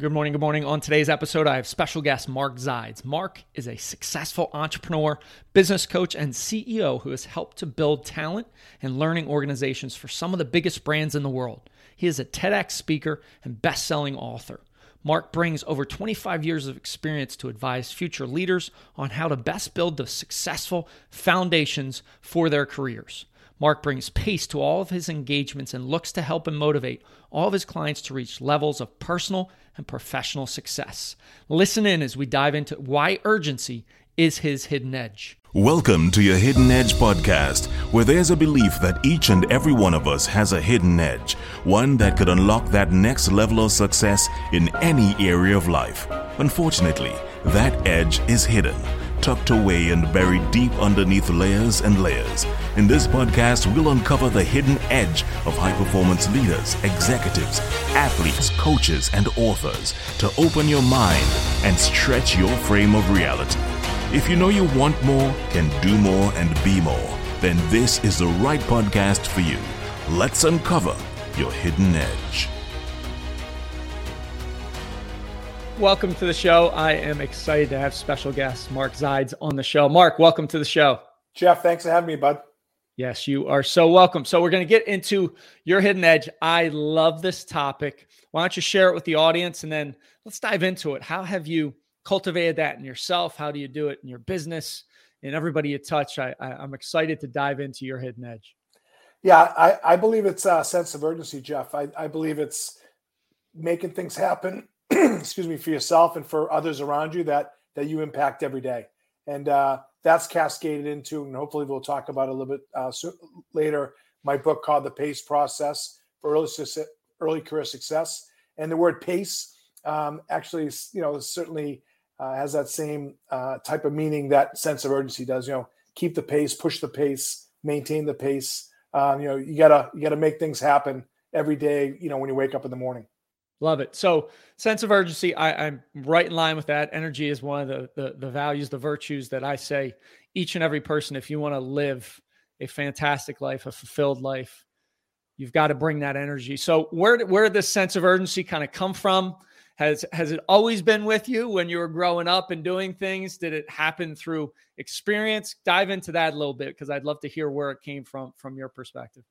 Good morning. Good morning. On today's episode, I have special guest Mark Zides. Mark is a successful entrepreneur, business coach, and CEO who has helped to build talent and learning organizations for some of the biggest brands in the world. He is a TEDx speaker and best selling author. Mark brings over 25 years of experience to advise future leaders on how to best build the successful foundations for their careers. Mark brings pace to all of his engagements and looks to help and motivate all of his clients to reach levels of personal and professional success. Listen in as we dive into why urgency is his hidden edge. Welcome to your Hidden Edge podcast, where there's a belief that each and every one of us has a hidden edge, one that could unlock that next level of success in any area of life. Unfortunately, that edge is hidden tucked away and buried deep underneath layers and layers. In this podcast, we'll uncover the hidden edge of high performance leaders, executives, athletes, coaches, and authors to open your mind and stretch your frame of reality. If you know you want more, can do more, and be more, then this is the right podcast for you. Let's uncover your hidden edge. Welcome to the show. I am excited to have special guest Mark Zides on the show. Mark, welcome to the show. Jeff, thanks for having me, bud. Yes, you are so welcome. So, we're going to get into your hidden edge. I love this topic. Why don't you share it with the audience and then let's dive into it. How have you cultivated that in yourself? How do you do it in your business and everybody you touch? I, I, am excited to dive into your hidden edge. Yeah, I, I believe it's a sense of urgency, Jeff. I, I believe it's making things happen excuse me, for yourself and for others around you that that you impact every day. And uh, that's cascaded into, and hopefully we'll talk about a little bit uh, so later. My book called The Pace Process for Early Early Career Success, and the word pace um, actually, you know, certainly uh, has that same uh, type of meaning that sense of urgency does. You know, keep the pace, push the pace, maintain the pace. Um, you know, you gotta you gotta make things happen every day. You know, when you wake up in the morning. Love it. So sense of urgency, I, am right in line with that. Energy is one of the, the, the values, the virtues that I say each and every person, if you want to live a fantastic life, a fulfilled life, you've got to bring that energy. So where where did this sense of urgency kind of come from? Has has it always been with you when you were growing up and doing things? Did it happen through experience? Dive into that a little bit because I'd love to hear where it came from from your perspective.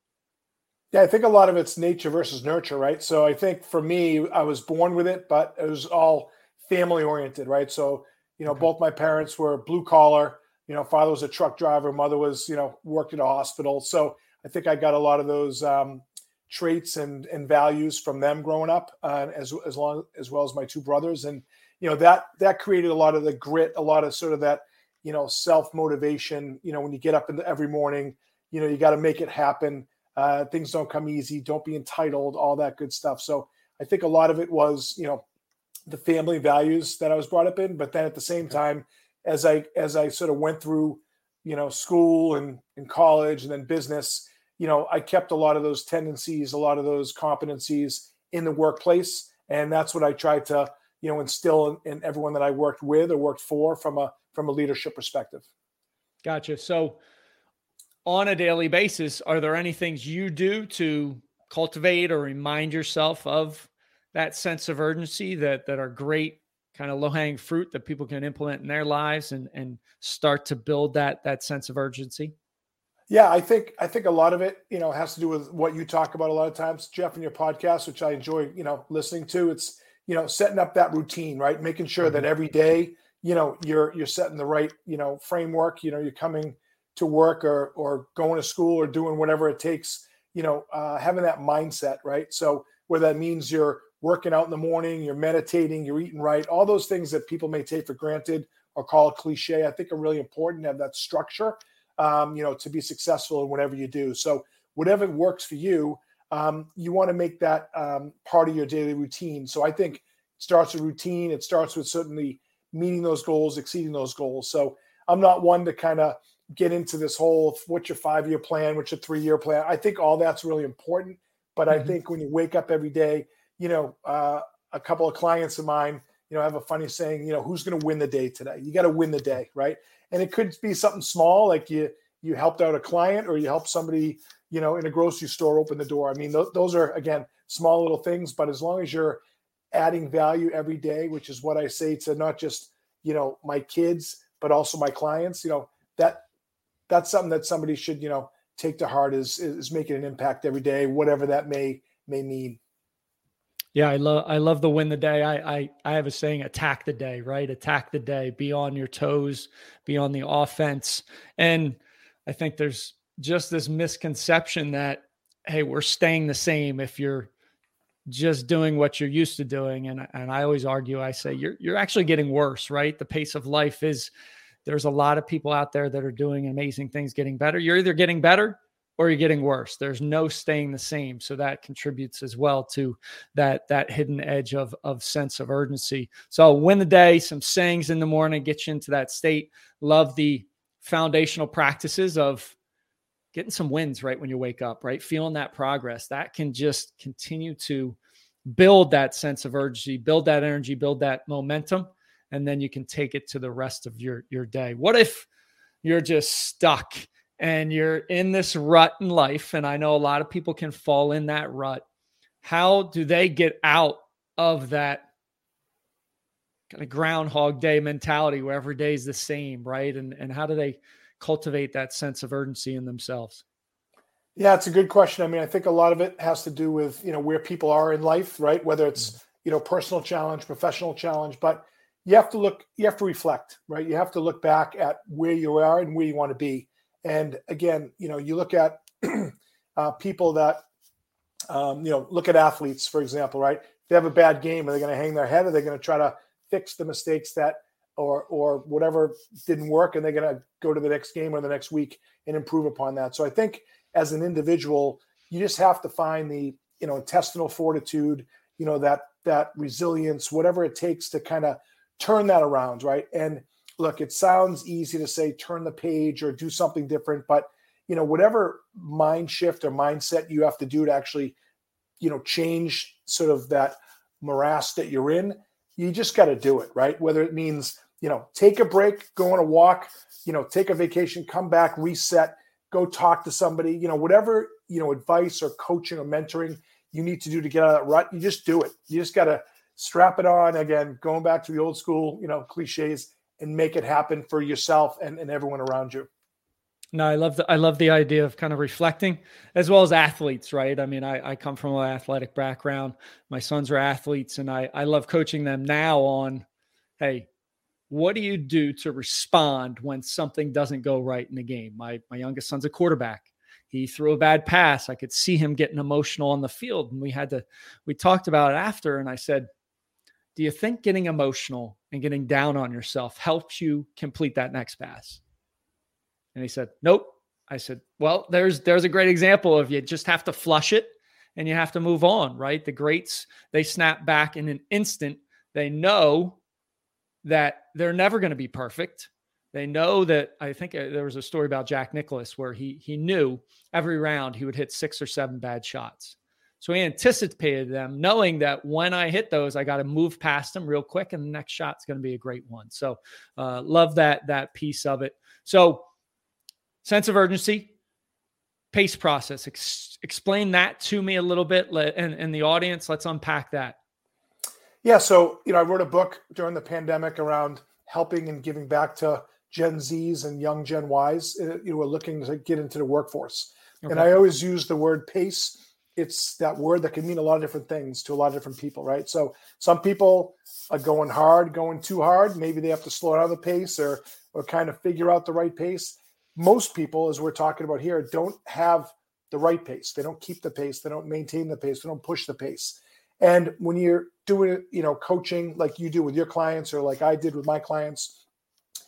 Yeah, I think a lot of it's nature versus nurture, right? So I think for me, I was born with it, but it was all family oriented, right? So, you know, okay. both my parents were blue collar. You know, father was a truck driver, mother was, you know, worked at a hospital. So I think I got a lot of those um, traits and and values from them growing up, uh, as as long as well as my two brothers, and you know that that created a lot of the grit, a lot of sort of that, you know, self motivation. You know, when you get up in the, every morning, you know, you got to make it happen uh, things don't come easy. Don't be entitled. All that good stuff. So I think a lot of it was, you know, the family values that I was brought up in. But then at the same time, as I as I sort of went through, you know, school and in college and then business, you know, I kept a lot of those tendencies, a lot of those competencies in the workplace, and that's what I tried to, you know, instill in, in everyone that I worked with or worked for from a from a leadership perspective. Gotcha. So on a daily basis, are there any things you do to cultivate or remind yourself of that sense of urgency that that are great kind of low hanging fruit that people can implement in their lives and and start to build that that sense of urgency? Yeah, I think I think a lot of it, you know, has to do with what you talk about a lot of times, Jeff, in your podcast, which I enjoy, you know, listening to. It's you know setting up that routine, right? Making sure mm-hmm. that every day, you know, you're you're setting the right, you know, framework. You know, you're coming to work or or going to school or doing whatever it takes you know uh, having that mindset right? So where that means you're working out in the morning you're meditating you're eating right all those things that people may take for granted or call cliche i think are really important to have that structure um, you know to be successful in whatever you do. So whatever works for you um, you want to make that um, part of your daily routine. So i think it starts with routine it starts with certainly meeting those goals exceeding those goals. So i'm not one to kind of get into this whole what's your five year plan, what's your three year plan. I think all that's really important. But mm-hmm. I think when you wake up every day, you know, uh, a couple of clients of mine, you know, have a funny saying, you know, who's going to win the day today? You got to win the day, right? And it could be something small, like you you helped out a client or you helped somebody, you know, in a grocery store open the door. I mean, th- those are again small little things, but as long as you're adding value every day, which is what I say to not just you know my kids but also my clients. You know that that's something that somebody should you know take to heart is is making an impact every day, whatever that may may mean. Yeah, I love I love the win the day. I I I have a saying, attack the day, right? Attack the day, be on your toes, be on the offense. And I think there's just this misconception that hey, we're staying the same if you're just doing what you're used to doing. And and I always argue, I say you're you're actually getting worse, right? The pace of life is there's a lot of people out there that are doing amazing things, getting better. You're either getting better or you're getting worse. There's no staying the same. So that contributes as well to that that hidden edge of of sense of urgency. So win the day, some sayings in the morning, get you into that state. Love the foundational practices of getting some wins right when you wake up, right? Feeling that progress. That can just continue to build that sense of urgency, build that energy, build that momentum and then you can take it to the rest of your your day. What if you're just stuck and you're in this rut in life and I know a lot of people can fall in that rut. How do they get out of that kind of groundhog day mentality where every day is the same, right? And and how do they cultivate that sense of urgency in themselves? Yeah, it's a good question. I mean, I think a lot of it has to do with, you know, where people are in life, right? Whether it's, mm-hmm. you know, personal challenge, professional challenge, but you have to look you have to reflect right? You have to look back at where you are and where you want to be. And again you know you look at uh, people that um, you know look at athletes for example right? They have a bad game are they going to hang their head? Are they going to try to fix the mistakes that or or whatever didn't work and they're going to go to the next game or the next week and improve upon that. So i think as an individual you just have to find the you know intestinal fortitude you know that that resilience whatever it takes to kind of turn that around, right? And look, it sounds easy to say turn the page or do something different, but you know, whatever mind shift or mindset you have to do to actually, you know, change sort of that morass that you're in, you just got to do it, right? Whether it means, you know, take a break, go on a walk, you know, take a vacation, come back, reset, go talk to somebody, you know, whatever, you know, advice or coaching or mentoring you need to do to get out of that rut, you just do it. You just got to strap it on again, going back to the old school, you know, cliches and make it happen for yourself and, and everyone around you. No, I love the I love the idea of kind of reflecting as well as athletes, right? I mean, I, I come from an athletic background. My sons are athletes, and I, I love coaching them now on, hey, what do you do to respond when something doesn't go right in the game? My my youngest son's a quarterback. He threw a bad pass. I could see him getting emotional on the field. And we had to, we talked about it after, and I said, do you think getting emotional and getting down on yourself helps you complete that next pass? And he said, Nope. I said, Well, there's there's a great example of you just have to flush it and you have to move on, right? The greats, they snap back in an instant. They know that they're never going to be perfect. They know that I think uh, there was a story about Jack Nicklaus where he he knew every round he would hit six or seven bad shots. So he anticipated them, knowing that when I hit those, I got to move past them real quick, and the next shot's going to be a great one. So uh, love that that piece of it. So sense of urgency, pace process. Ex- explain that to me a little bit, and, and the audience. Let's unpack that. Yeah, so you know, I wrote a book during the pandemic around helping and giving back to Gen Zs and young Gen Ys. Uh, you know, we're looking to get into the workforce, okay. and I always use the word pace it's that word that can mean a lot of different things to a lot of different people, right? So some people are going hard, going too hard. Maybe they have to slow down the pace or or kind of figure out the right pace. Most people, as we're talking about here, don't have the right pace. They don't keep the pace. They don't maintain the pace. They don't push the pace. And when you're doing, you know, coaching like you do with your clients or like I did with my clients,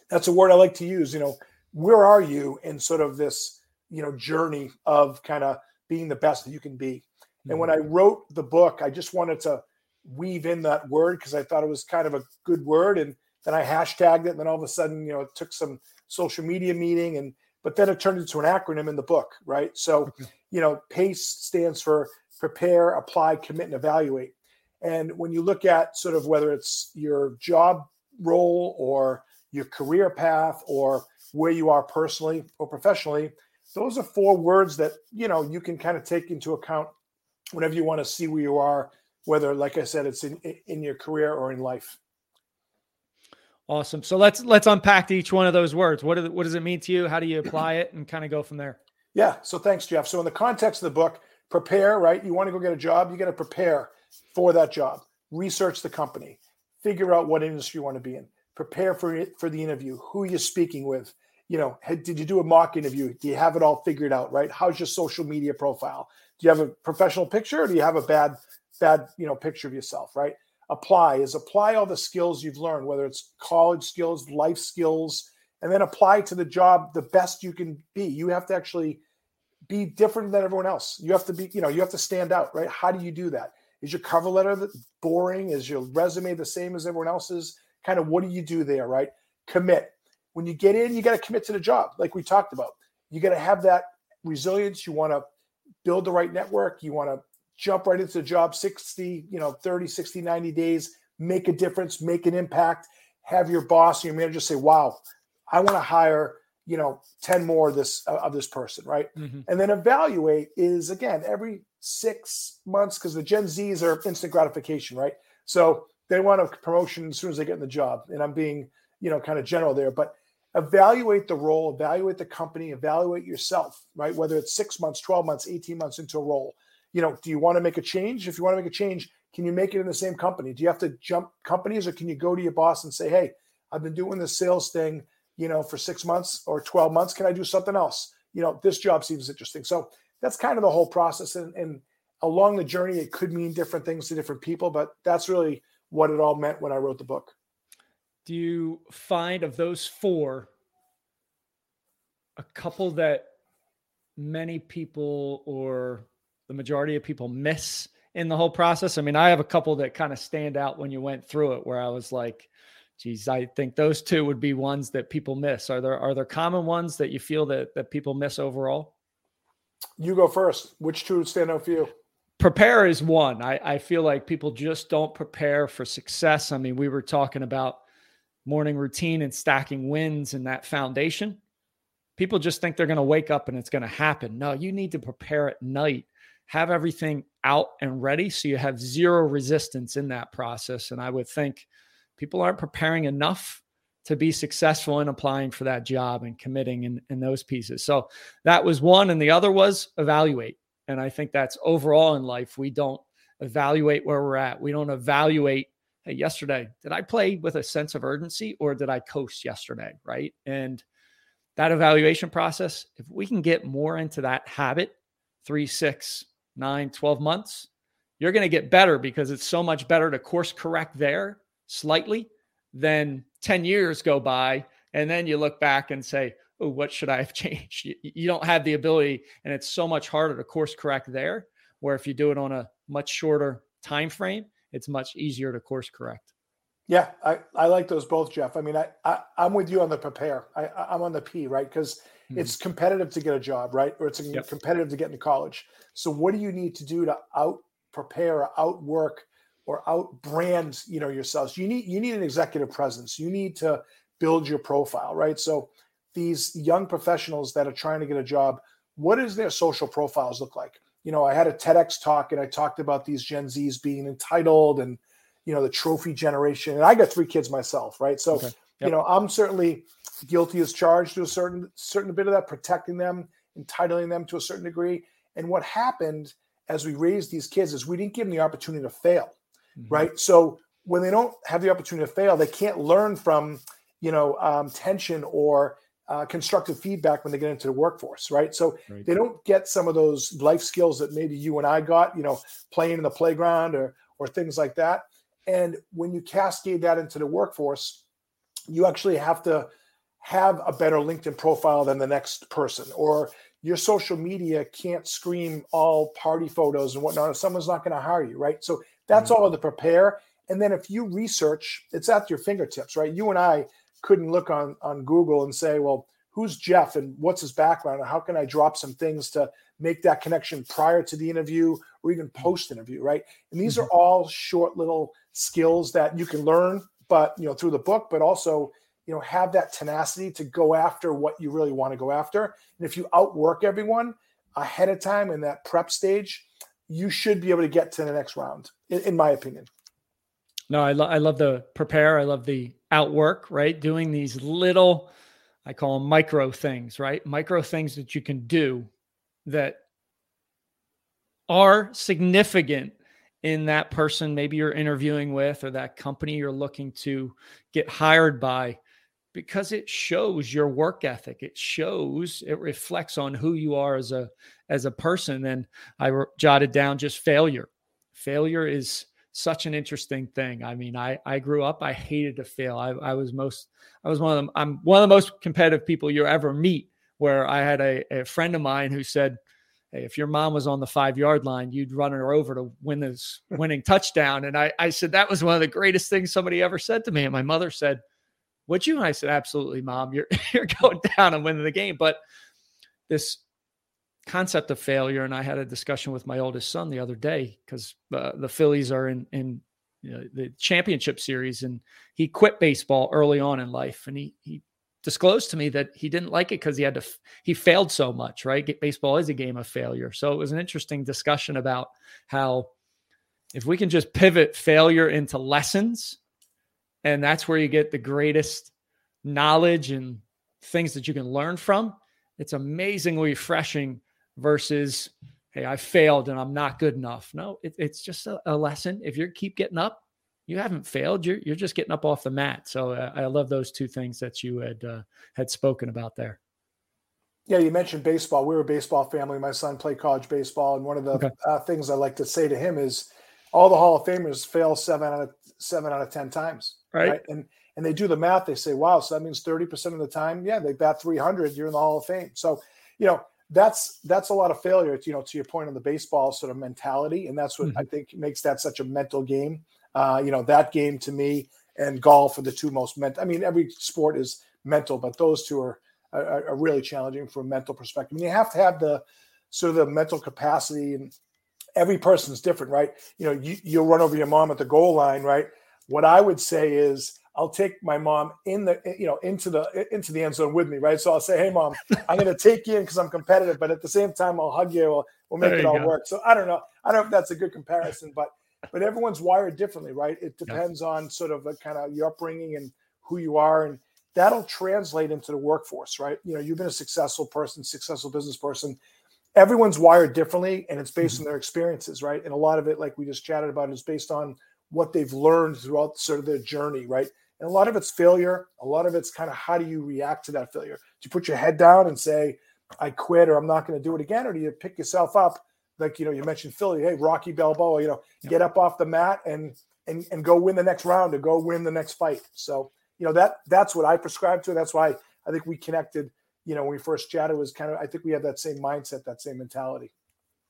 that's a word I like to use. You know, where are you in sort of this, you know, journey of kind of being the best that you can be. And when mm-hmm. I wrote the book, I just wanted to weave in that word because I thought it was kind of a good word. And then I hashtagged it. And then all of a sudden, you know, it took some social media meeting and but then it turned into an acronym in the book, right? So, you know, PACE stands for prepare, apply, commit, and evaluate. And when you look at sort of whether it's your job role or your career path or where you are personally or professionally, those are four words that you know you can kind of take into account whenever you want to see where you are whether, like I said, it's in in your career or in life. Awesome. So let's let's unpack each one of those words. What, what does it mean to you? How do you apply it, and kind of go from there? Yeah. So thanks, Jeff. So in the context of the book, prepare. Right. You want to go get a job. You got to prepare for that job. Research the company. Figure out what industry you want to be in. Prepare for it, for the interview. Who you're speaking with. You know, did you do a mock interview? Do you have it all figured out? Right. How's your social media profile? Do you have a professional picture, or do you have a bad bad you know picture of yourself? Right apply is apply all the skills you've learned, whether it's college skills, life skills, and then apply to the job the best you can be. You have to actually be different than everyone else. You have to be, you know, you have to stand out, right? How do you do that? Is your cover letter boring? Is your resume the same as everyone else's? Kind of what do you do there, right? Commit. When you get in, you got to commit to the job, like we talked about. You got to have that resilience. You want to build the right network. You want to jump right into the job 60, you know, 30, 60, 90 days, make a difference, make an impact, have your boss and your manager say, wow, I want to hire, you know, 10 more of this uh, of this person, right? Mm-hmm. And then evaluate is again every six months because the Gen Zs are instant gratification, right? So they want a promotion as soon as they get in the job. And I'm being, you know, kind of general there, but evaluate the role, evaluate the company, evaluate yourself, right? Whether it's six months, 12 months, 18 months into a role you know, do you want to make a change? If you want to make a change, can you make it in the same company? Do you have to jump companies or can you go to your boss and say, hey, I've been doing this sales thing, you know, for six months or 12 months. Can I do something else? You know, this job seems interesting. So that's kind of the whole process. And, and along the journey, it could mean different things to different people, but that's really what it all meant when I wrote the book. Do you find of those four a couple that many people or the majority of people miss in the whole process? I mean, I have a couple that kind of stand out when you went through it where I was like, geez, I think those two would be ones that people miss. Are there are there common ones that you feel that that people miss overall? You go first. Which two stand out for you? Prepare is one. I, I feel like people just don't prepare for success. I mean, we were talking about morning routine and stacking wins and that foundation. People just think they're going to wake up and it's going to happen. No, you need to prepare at night have everything out and ready so you have zero resistance in that process. And I would think people aren't preparing enough to be successful in applying for that job and committing in, in those pieces. So that was one. And the other was evaluate. And I think that's overall in life, we don't evaluate where we're at. We don't evaluate, hey, yesterday, did I play with a sense of urgency or did I coast yesterday? Right. And that evaluation process, if we can get more into that habit, three, six, nine, 12 months, you're going to get better because it's so much better to course correct there slightly than 10 years go by. And then you look back and say, oh, what should I have changed? You, you don't have the ability, and it's so much harder to course correct there. Where if you do it on a much shorter time frame, it's much easier to course correct. Yeah, I, I like those both, Jeff. I mean, I, I am with you on the prepare. I I'm on the P, right? Because mm-hmm. it's competitive to get a job, right? Or it's yep. competitive to get into college. So what do you need to do to out prepare, or outwork, or out brand, you know, yourselves? You need you need an executive presence. You need to build your profile, right? So these young professionals that are trying to get a job, what does their social profiles look like? You know, I had a TEDx talk and I talked about these Gen Zs being entitled and you know the trophy generation. And I got three kids myself, right? So okay. yep. you know, I'm certainly guilty as charged to a certain certain bit of that, protecting them, entitling them to a certain degree. And what happened as we raised these kids is we didn't give them the opportunity to fail, mm-hmm. right? So when they don't have the opportunity to fail, they can't learn from you know um, tension or uh, constructive feedback when they get into the workforce, right? So right. they don't get some of those life skills that maybe you and I got, you know, playing in the playground or or things like that. And when you cascade that into the workforce, you actually have to have a better LinkedIn profile than the next person, or your social media can't scream all party photos and whatnot, or someone's not going to hire you, right? So that's mm-hmm. all of the prepare. And then if you research, it's at your fingertips, right? You and I couldn't look on on Google and say, well, who's Jeff and what's his background, and how can I drop some things to make that connection prior to the interview or even mm-hmm. post interview, right? And these mm-hmm. are all short little skills that you can learn, but you know through the book, but also you know have that tenacity to go after what you really want to go after and if you outwork everyone ahead of time in that prep stage you should be able to get to the next round, in, in my opinion. No, I, lo- I love the prepare. I love the outwork, right? Doing these little, I call them micro things, right? Micro things that you can do that are significant in that person maybe you're interviewing with or that company you're looking to get hired by because it shows your work ethic it shows it reflects on who you are as a as a person and i jotted down just failure failure is such an interesting thing i mean i i grew up i hated to fail i, I was most i was one of them i'm one of the most competitive people you ever meet where i had a, a friend of mine who said hey, if your mom was on the five yard line, you'd run her over to win this winning touchdown. And I, I said, that was one of the greatest things somebody ever said to me. And my mother said, would you? And I said, absolutely, mom, you're, you're going down and winning the game. But this concept of failure, and I had a discussion with my oldest son the other day because uh, the Phillies are in, in you know, the championship series and he quit baseball early on in life. And he, he disclosed to me that he didn't like it because he had to he failed so much right baseball is a game of failure so it was an interesting discussion about how if we can just pivot failure into lessons and that's where you get the greatest knowledge and things that you can learn from it's amazingly refreshing versus hey i failed and i'm not good enough no it, it's just a, a lesson if you keep getting up you haven't failed. You're you're just getting up off the mat. So uh, I love those two things that you had uh, had spoken about there. Yeah, you mentioned baseball. We were a baseball family. My son played college baseball, and one of the okay. uh, things I like to say to him is, all the Hall of Famers fail seven out of seven out of ten times, right? right? And and they do the math. They say, wow, so that means thirty percent of the time, yeah, they bat three hundred. You're in the Hall of Fame. So you know that's that's a lot of failure. You know, to your point on the baseball sort of mentality, and that's what mm-hmm. I think makes that such a mental game. Uh, you know, that game to me and golf are the two most mental. I mean, every sport is mental, but those two are, are, are really challenging from a mental perspective. I mean, you have to have the sort of the mental capacity, and every person's different, right? You know, you, you'll run over your mom at the goal line, right? What I would say is, I'll take my mom in the you know into the into the end zone with me, right? So I'll say, "Hey, mom, I'm going to take you in because I'm competitive, but at the same time, I'll hug you. We'll, we'll make it all go. work." So I don't know. I don't know if that's a good comparison, but but everyone's wired differently, right? It depends on sort of a kind of your upbringing and who you are, and that'll translate into the workforce, right? You know, you've been a successful person, successful business person. Everyone's wired differently, and it's based mm-hmm. on their experiences, right? And a lot of it, like we just chatted about, is based on what they've learned throughout sort of their journey, right? And a lot of it's failure. A lot of it's kind of how do you react to that failure? Do you put your head down and say, I quit or I'm not going to do it again? Or do you pick yourself up like you know you mentioned Philly, hey Rocky Balboa, you know get up off the mat and and and go win the next round or go win the next fight. So you know that that's what I prescribe to. That's why I think we connected. You know when we first chatted was kind of I think we have that same mindset, that same mentality.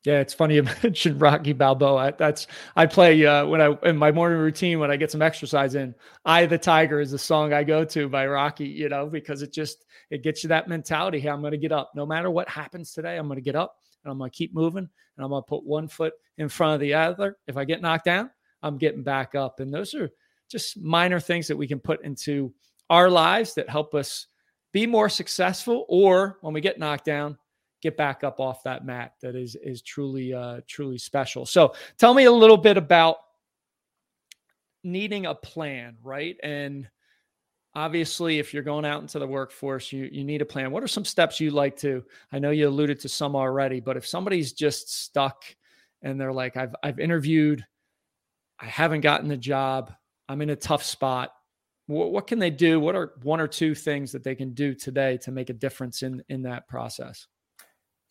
Yeah, it's funny you mentioned Rocky Balboa. That's I play uh, when I in my morning routine when I get some exercise in. "I the Tiger" is the song I go to by Rocky. You know because it just it gets you that mentality. Hey, I'm going to get up no matter what happens today. I'm going to get up and I'm going to keep moving and I'm going to put one foot in front of the other. If I get knocked down, I'm getting back up. And those are just minor things that we can put into our lives that help us be more successful or when we get knocked down get back up off that mat that is is truly uh truly special. So tell me a little bit about needing a plan right? And obviously if you're going out into the workforce you you need a plan. What are some steps you like to i know you alluded to some already but if somebody's just stuck and they're like i've i've interviewed i haven't gotten the job i'm in a tough spot what, what can they do? What are one or two things that they can do today to make a difference in in that process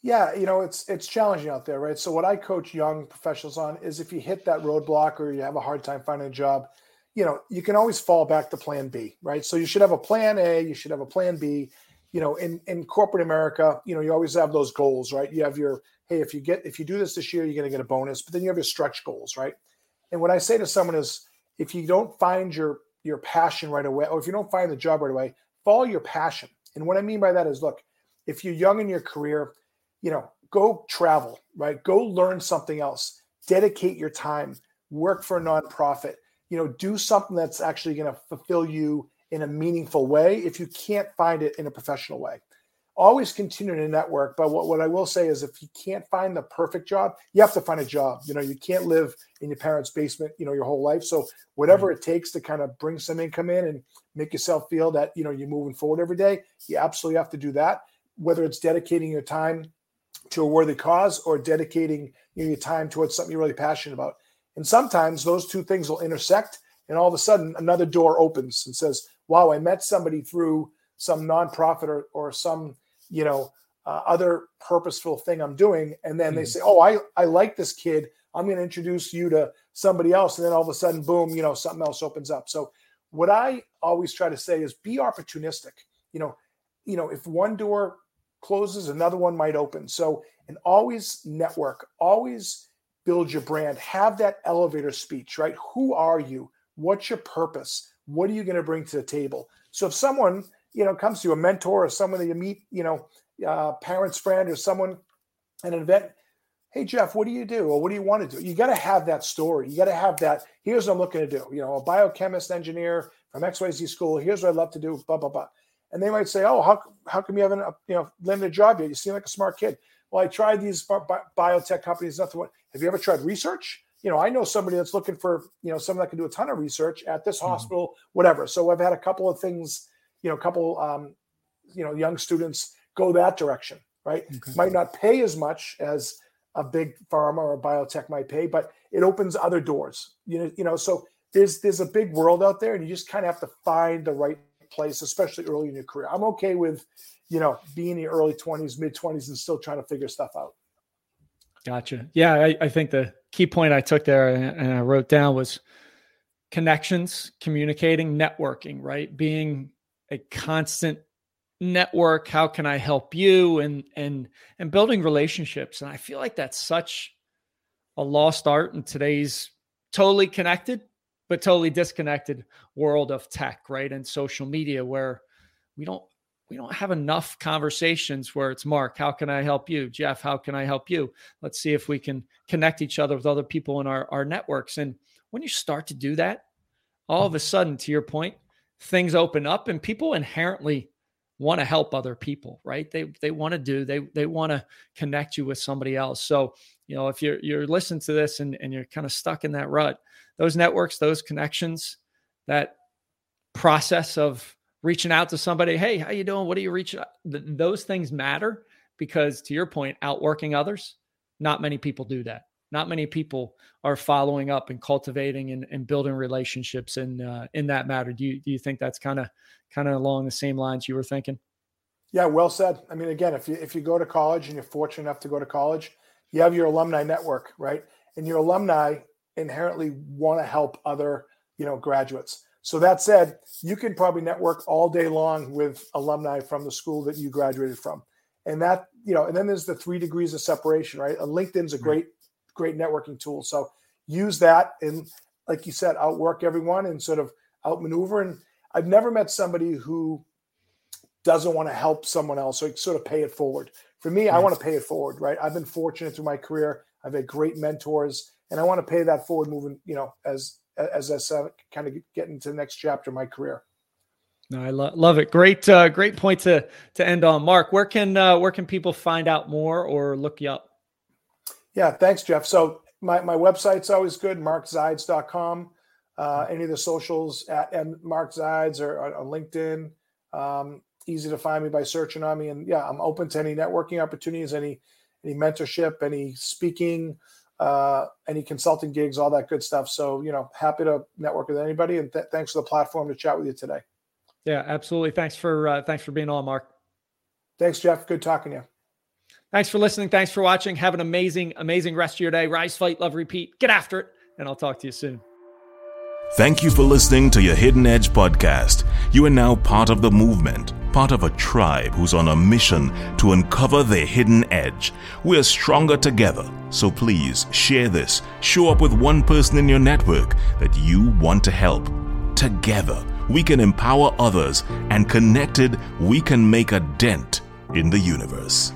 yeah you know it's it's challenging out there right so what i coach young professionals on is if you hit that roadblock or you have a hard time finding a job you know, you can always fall back to plan B, right? So you should have a plan A, you should have a plan B. You know, in in corporate America, you know, you always have those goals, right? You have your hey, if you get if you do this this year, you're going to get a bonus, but then you have your stretch goals, right? And what I say to someone is, if you don't find your your passion right away, or if you don't find the job right away, follow your passion. And what I mean by that is, look, if you're young in your career, you know, go travel, right? Go learn something else. Dedicate your time. Work for a nonprofit you know, do something that's actually going to fulfill you in a meaningful way if you can't find it in a professional way. always continue to network. But what, what I will say is if you can't find the perfect job, you have to find a job. You know, you can't live in your parents' basement, you know, your whole life. So whatever mm-hmm. it takes to kind of bring some income in and make yourself feel that, you know, you're moving forward every day, you absolutely have to do that. Whether it's dedicating your time to a worthy cause or dedicating you know, your time towards something you're really passionate about. And sometimes those two things will intersect and all of a sudden another door opens and says, wow, I met somebody through some nonprofit or, or some, you know, uh, other purposeful thing I'm doing. And then mm-hmm. they say, oh, I, I like this kid. I'm going to introduce you to somebody else. And then all of a sudden, boom, you know, something else opens up. So what I always try to say is be opportunistic. You know, you know, if one door closes, another one might open. So, and always network, always build your brand, have that elevator speech, right? Who are you? What's your purpose? What are you going to bring to the table? So if someone, you know, comes to you, a mentor or someone that you meet, you know, uh, parents, friend, or someone an event, hey Jeff, what do you do, or what do you want to do? You got to have that story. You got to have that. Here's what I'm looking to do. You know, a biochemist, engineer from XYZ school. Here's what I love to do. Blah blah blah. And they might say, oh, how how come you have a uh, you know a job yet? You seem like a smart kid. Well, I tried these bi- biotech companies. Nothing. Have you ever tried research? you know, I know somebody that's looking for, you know, someone that can do a ton of research at this mm-hmm. hospital, whatever. So I've had a couple of things, you know, a couple, um, you know, young students go that direction, right? Okay. Might not pay as much as a big pharma or a biotech might pay, but it opens other doors. You know, you know, so there's there's a big world out there, and you just kind of have to find the right place, especially early in your career. I'm okay with, you know, being in the early 20s, mid 20s, and still trying to figure stuff out. Gotcha. Yeah, I, I think the key point I took there and I wrote down was connections, communicating, networking, right? Being a constant network. How can I help you? And and and building relationships. And I feel like that's such a lost art in today's totally connected, but totally disconnected world of tech, right? And social media where we don't we don't have enough conversations where it's Mark, how can I help you? Jeff, how can I help you? Let's see if we can connect each other with other people in our, our networks. And when you start to do that, all of a sudden, to your point, things open up and people inherently want to help other people, right? They they want to do, they they want to connect you with somebody else. So, you know, if you're you're listening to this and, and you're kind of stuck in that rut, those networks, those connections, that process of reaching out to somebody hey how you doing what are you reaching Th- those things matter because to your point outworking others not many people do that not many people are following up and cultivating and, and building relationships in uh, in that matter. Do you do you think that's kind of kind of along the same lines you were thinking? Yeah well said. I mean again if you if you go to college and you're fortunate enough to go to college you have your alumni network right? And your alumni inherently want to help other you know graduates. So that said, you can probably network all day long with alumni from the school that you graduated from. And that, you know, and then there's the three degrees of separation, right? LinkedIn's a great, great networking tool. So use that and like you said, outwork everyone and sort of outmaneuver. And I've never met somebody who doesn't want to help someone else or sort of pay it forward. For me, I want to pay it forward, right? I've been fortunate through my career. I've had great mentors and I want to pay that forward moving, you know, as as I said, kind of get into the next chapter of my career. No, I lo- love it. Great, uh, great point to to end on. Mark, where can uh, where can people find out more or look you up? Yeah, thanks, Jeff. So my, my website's always good, markzides.com. Uh, any of the socials at Mark Zides or on LinkedIn. Um, easy to find me by searching on me. And yeah, I'm open to any networking opportunities, any any mentorship, any speaking, uh, any consulting gigs, all that good stuff. So, you know, happy to network with anybody. And th- thanks for the platform to chat with you today. Yeah, absolutely. Thanks for uh, thanks for being on, Mark. Thanks, Jeff. Good talking to you. Thanks for listening. Thanks for watching. Have an amazing, amazing rest of your day. Rise, fight, love, repeat. Get after it. And I'll talk to you soon. Thank you for listening to your Hidden Edge podcast. You are now part of the movement part of a tribe who's on a mission to uncover their hidden edge. We're stronger together, so please share this. Show up with one person in your network that you want to help. Together, we can empower others, and connected, we can make a dent in the universe.